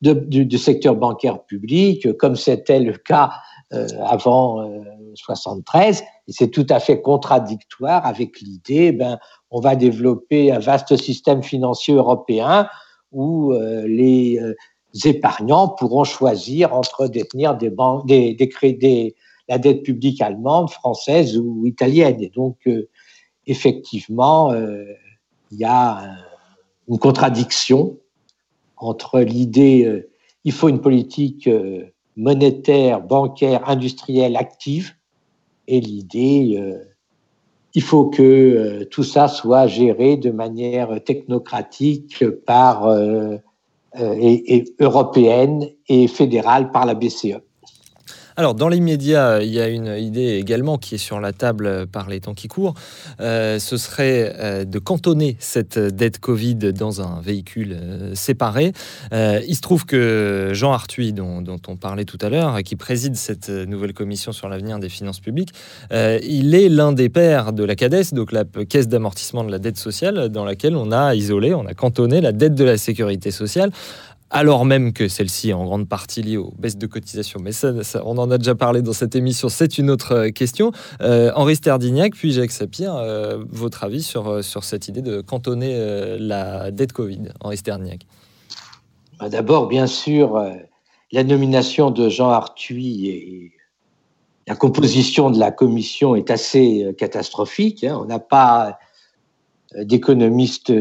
du, secteur bancaire public, comme c'était le cas euh, avant 73. Et c'est tout à fait contradictoire avec l'idée, ben, on va développer un vaste système financier européen où euh, les euh, épargnants pourront choisir entre détenir des banques, des, la dette publique allemande, française ou italienne. Et donc, euh, effectivement, il y a une contradiction entre l'idée il faut une politique monétaire, bancaire, industrielle active et l'idée il faut que euh, tout ça soit géré de manière technocratique par euh, euh, et, européenne et fédérale par la BCE. Alors, dans l'immédiat, il y a une idée également qui est sur la table par les temps qui courent. Euh, ce serait euh, de cantonner cette dette Covid dans un véhicule euh, séparé. il se trouve que Jean Arthuis, dont, on parlait tout à l'heure, qui préside cette nouvelle commission sur l'avenir des finances publiques, il est l'un des pères de la CADES, donc la caisse d'amortissement de la dette sociale, dans laquelle on a isolé, on a cantonné la dette de la sécurité sociale alors même que celle-ci est en grande partie liée aux baisses de cotisation. Mais ça, on en a déjà parlé dans cette émission, c'est une autre euh, question. Euh, Henri Sterdignac, puis Jacques Sapir, euh, votre avis sur, sur cette idée de cantonner la dette Covid, Henri Sterdignac? Bah, D'abord, bien sûr, la nomination de Jean Arthuis et la composition de la commission est assez catastrophique. Hein. On n'a pas d'économistes,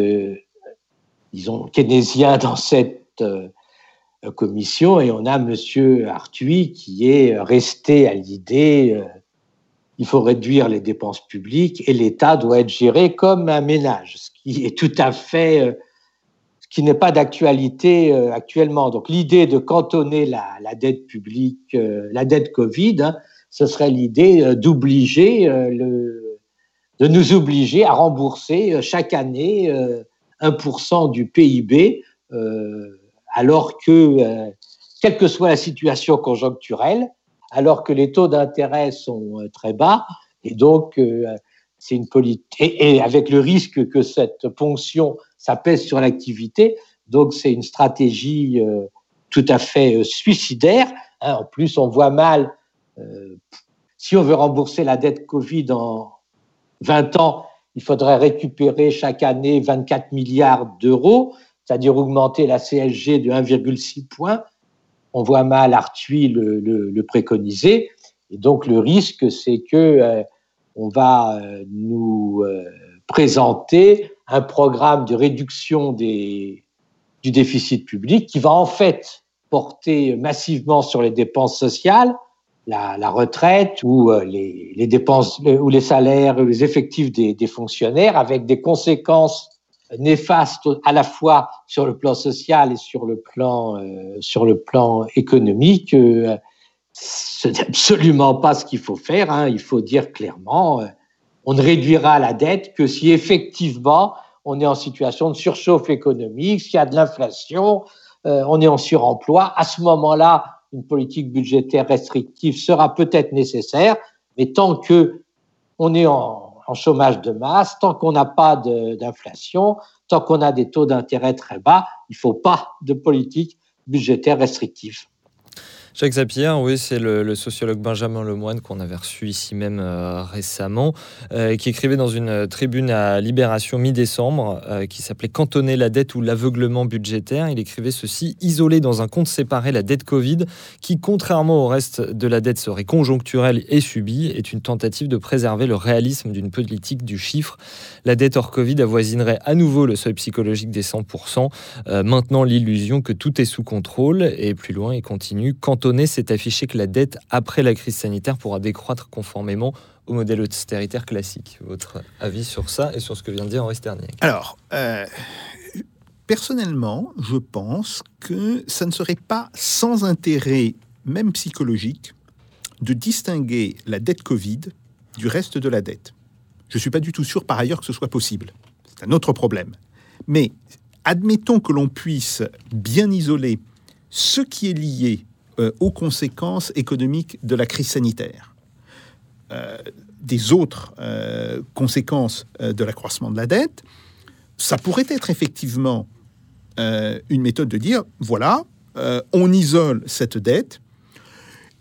disons, keynésiens dans cette euh, commission et on a Monsieur Arthuis qui est resté à l'idée euh, il faut réduire les dépenses publiques et l'État doit être géré comme un ménage, ce qui est tout à fait, euh, ce qui n'est pas d'actualité actuellement. Donc l'idée de cantonner la, dette publique, la dette Covid, hein, ce serait l'idée d'obliger le, de nous obliger à rembourser chaque année 1% du PIB alors que, euh, quelle que soit la situation conjoncturelle, alors que les taux d'intérêt sont euh, très bas, et donc euh, c'est une politique, et, avec le risque que cette ponction, ça pèse sur l'activité, donc c'est une stratégie tout à fait suicidaire. Hein. En plus, on voit mal, si on veut rembourser la dette Covid en 20 ans, il faudrait récupérer chaque année 24 milliards d'euros c'est-à-dire augmenter la CSG de 1,6 point. On voit mal Arthuis le, préconiser. Et donc le risque, c'est que euh, on va euh, nous euh, présenter un programme de réduction du déficit public qui va en fait porter massivement sur les dépenses sociales, la, retraite ou les, dépenses ou les salaires, les effectifs des fonctionnaires, avec des conséquences néfaste à la fois sur le plan social et sur le plan, euh, sur le plan économique. Euh, ce n'est absolument pas ce qu'il faut faire. Hein. Il faut dire clairement, euh, on ne réduira la dette que si effectivement on est en situation de surchauffe économique, s'il y a de l'inflation, euh, on est en suremploi. À ce moment-là, une politique budgétaire restrictive sera peut-être nécessaire, mais tant que on est en, en chômage de masse, tant qu'on n'a pas d'inflation, tant qu'on a des taux d'intérêt très bas, il ne faut pas de politique budgétaire restrictive. Jacques Zapier, oui, c'est le, sociologue Benjamin Lemoine qu'on avait reçu ici même euh, récemment, euh, qui écrivait dans une tribune à Libération mi-décembre, euh, qui s'appelait Cantonner la dette ou l'aveuglement budgétaire. Il écrivait ceci Isoler dans un compte séparé la dette Covid, qui, contrairement au reste de la dette, serait conjoncturelle et subie, est une tentative de préserver le réalisme d'une politique du chiffre. La dette hors Covid avoisinerait à nouveau le seuil psychologique des 100%, maintenant l'illusion que tout est sous contrôle. Et plus loin, il continue cantonné, c'est affiché que la dette après la crise sanitaire pourra décroître conformément au modèle austéritaire classique. Votre avis sur ça et sur ce que vient de dire Henri Sterniak Alors, euh, personnellement, je pense que ça ne serait pas sans intérêt, même psychologique, de distinguer la dette Covid du reste de la dette. Je ne suis pas du tout sûr par ailleurs que ce soit possible. C'est un autre problème. Mais admettons que l'on puisse bien isoler ce qui est lié euh, aux conséquences économiques de la crise sanitaire. Euh, des autres euh, conséquences de l'accroissement de la dette, ça pourrait être effectivement une méthode de dire, voilà, on isole cette dette,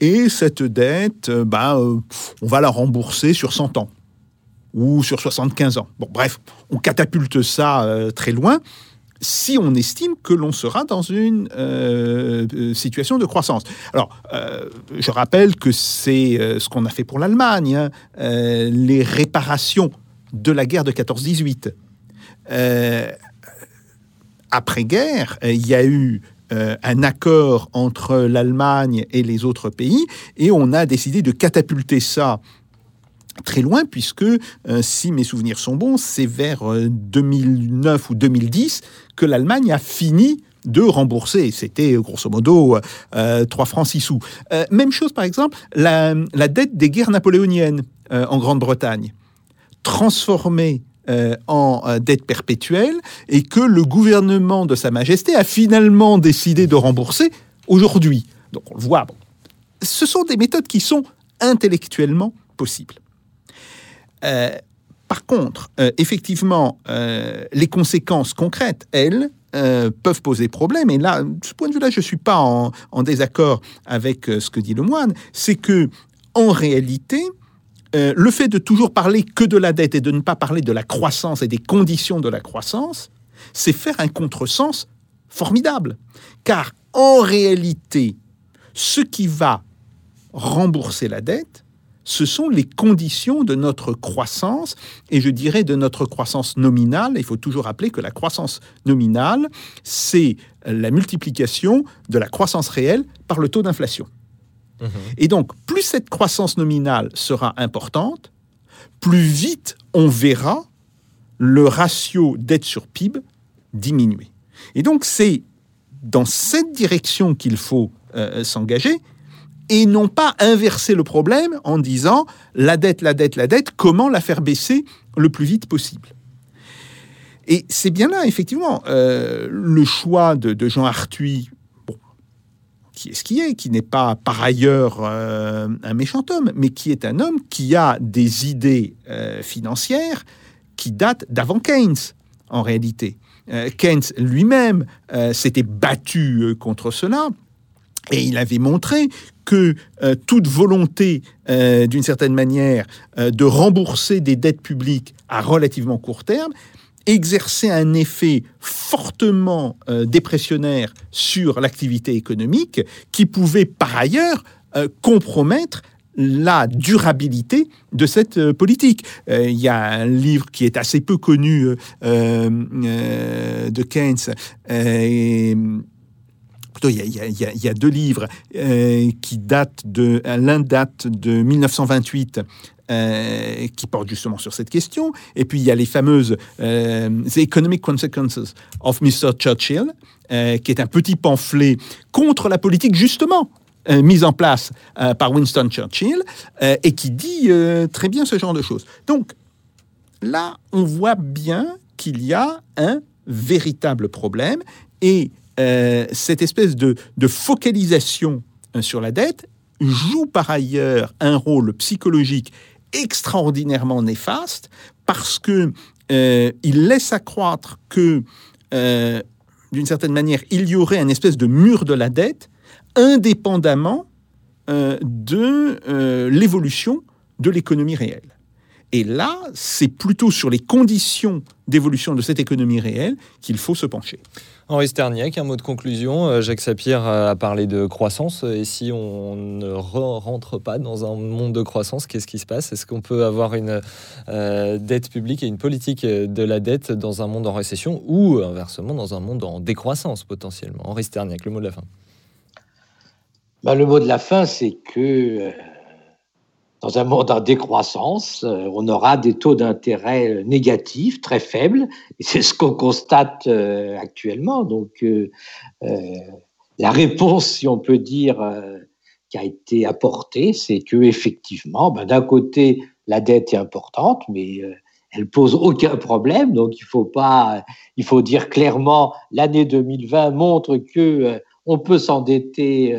et cette dette, bah, on va la rembourser sur 100 ans ou sur 75 ans. Bon, bref, on catapulte ça très loin si on estime que l'on sera dans une euh, euh, situation de croissance. Alors, euh, je rappelle que c'est ce qu'on a fait pour l'Allemagne, hein, les réparations de la guerre de 14-18. Après-guerre, il y a eu un accord entre l'Allemagne et les autres pays, et on a décidé de catapulter ça très loin, puisque, euh, si mes souvenirs sont bons, c'est vers 2009 euh, ou 2010 que l'Allemagne a fini de rembourser. C'était grosso modo euh, 3 francs 6 sous. Euh, même chose, par exemple, la, dette des guerres napoléoniennes en Grande-Bretagne, transformée en dette perpétuelle, et que le gouvernement de Sa Majesté a finalement décidé de rembourser aujourd'hui. Donc on le voit, ce sont des méthodes qui sont intellectuellement possibles. Euh, par contre, euh, effectivement, euh, les conséquences concrètes, elles, peuvent poser problème. Et là, de ce point de vue-là, je ne suis pas en, désaccord avec ce que dit le moine. C'est que, en réalité, le fait de toujours parler que de la dette et de ne pas parler de la croissance et des conditions de la croissance, c'est faire un contresens formidable. Car en réalité, ce qui va rembourser la dette, ce sont les conditions de notre croissance, et je dirais de notre croissance nominale. Il faut toujours rappeler que la croissance nominale, c'est la multiplication de la croissance réelle par le taux d'inflation. Mhm. Et donc, plus cette croissance nominale sera importante, plus vite on verra le ratio dette sur PIB diminuer. Et donc, c'est dans cette direction qu'il faut euh, s'engager et non pas inverser le problème en disant la dette, la dette, la dette, comment la faire baisser le plus vite possible. Et c'est bien là, effectivement, euh, le choix de, Jean Arthuis, qui est ce qui est, qui n'est pas par ailleurs euh, un méchant homme, mais qui est un homme qui a des idées euh, financières qui datent d'avant Keynes, en réalité. Keynes lui-même s'était battu contre cela. Et il avait montré que euh, toute volonté, euh, d'une certaine manière, euh, de rembourser des dettes publiques à relativement court terme exerçait un effet fortement dépressionnaire sur l'activité économique qui pouvait par ailleurs compromettre la durabilité de cette politique. il y a un livre qui est assez peu connu de Keynes, il y, a, deux livres euh, qui datent de. L'un date de 1928. Euh, qui porte justement sur cette question. Et puis il y a les fameuses euh, The Economic Consequences of Mr. Churchill, qui est un petit pamphlet contre la politique justement mise en place par Winston Churchill et qui dit très bien ce genre de choses. Donc là, on voit bien qu'il y a un véritable problème et euh, cette espèce de, focalisation euh, sur la dette joue par ailleurs un rôle psychologique extraordinairement néfaste parce que euh, il laisse accroître que, euh, d'une certaine manière, il y aurait un espèce de mur de la dette indépendamment de l'évolution de l'économie réelle. Et là, c'est plutôt sur les conditions d'évolution de cette économie réelle qu'il faut se pencher. Henri Sterniak, un mot de conclusion. Euh, Jacques Sapir a parlé de croissance. Et si on ne re- rentre pas dans un monde de croissance, qu'est-ce qui se passe? Est-ce qu'on peut avoir une euh, dette publique et une politique de la dette dans un monde en récession ou inversement dans un monde en décroissance potentiellement? Henri Sterniak, le mot de la fin. Ben, le mot de la fin, c'est que euh, dans un monde en décroissance, euh, on aura des taux d'intérêt euh, négatifs, très faibles, c'est ce qu'on constate euh, actuellement. Donc, la réponse, si on peut dire, qui a été apportée, c'est que effectivement, ben, d'un côté, la dette est importante, mais euh, elle pose aucun problème. Donc, il faut pas, il faut dire clairement, l'année 2020 montre que on peut s'endetter.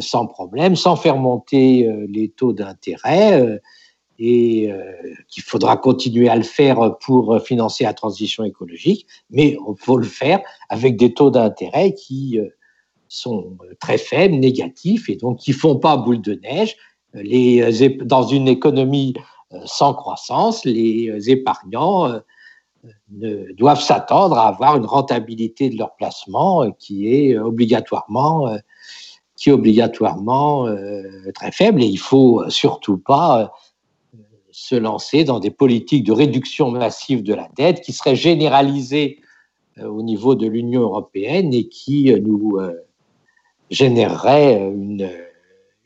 Sans problème, sans faire monter euh, les taux d'intérêt, euh, et euh, qu'il faudra continuer à le faire pour financer la transition écologique, mais il faut le faire avec des taux d'intérêt qui sont très faibles, négatifs, et donc qui font pas boule de neige. Dans une économie sans croissance, les épargnants ne, doivent s'attendre à avoir une rentabilité de leur placement qui est obligatoirement qui est obligatoirement euh, très faible et il faut surtout pas euh, se lancer dans des politiques de réduction massive de la dette qui seraient généralisées euh, au niveau de l'Union européenne et qui nous généreraient euh, une,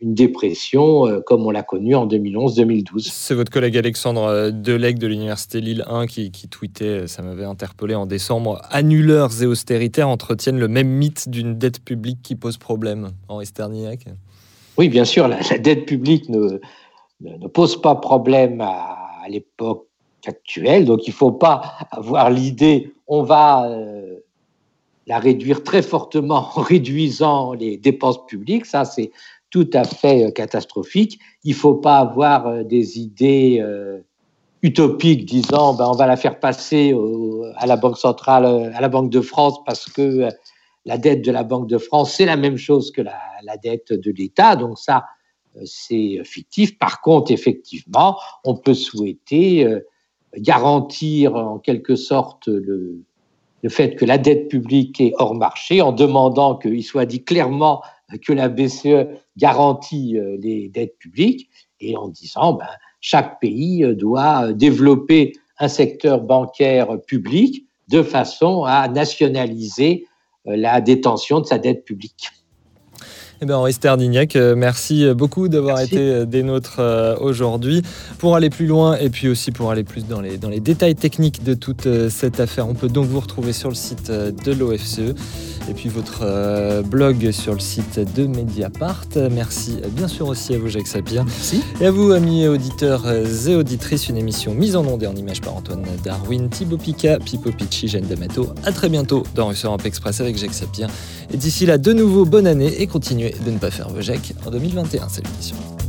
une dépression euh, comme on l'a connue en 2011-2012. C'est votre collègue Alexandre euh, Delec de l'Université Lille 1 qui, qui tweetait, euh, ça m'avait interpellé en décembre, annuleurs et austéritaires entretiennent le même mythe d'une dette publique qui pose problème. Henri Sterniak Oui, bien sûr, la, la dette publique ne, ne, ne pose pas problème à, à l'époque actuelle, donc il ne faut pas avoir l'idée on va euh, la réduire très fortement en réduisant les dépenses publiques, ça c'est tout à fait euh, catastrophique. Il ne faut pas avoir euh, des idées euh, utopiques disant ben, on va la faire passer à la Banque centrale, à la Banque de France parce que la dette de la Banque de France, c'est la même chose que la, dette de l'État. Donc ça, c'est fictif. Par contre, effectivement, on peut souhaiter garantir en quelque sorte le fait que la dette publique est hors marché en demandant qu'il soit dit clairement que la BCE garantit euh, les dettes publiques et en disant ben, chaque pays euh, doit euh, développer un secteur bancaire public de façon à nationaliser la détention de sa dette publique. Eh bien, Henri Sterdignac, euh, merci beaucoup d'avoir Merci. été euh, des nôtres euh, aujourd'hui. Pour aller plus loin et puis aussi pour aller plus dans les, dans les détails techniques de toute cette affaire, on peut donc vous retrouver sur le site de l'OFCE et puis votre blog sur le site de Mediapart. Merci bien sûr aussi à vous, Jacques Sapir. Merci. Et à vous, amis auditeurs et auditrices, une émission mise en onde et en image par Antoine Darwin, Thibaut Pica, Pipo Picci, Jeanne D'Amato. À très bientôt dans Russe Europe Express avec Jacques Sapir. Et d'ici là, de nouveau, bonne année et continuez de ne pas faire Jacques en 2021. Salutations. This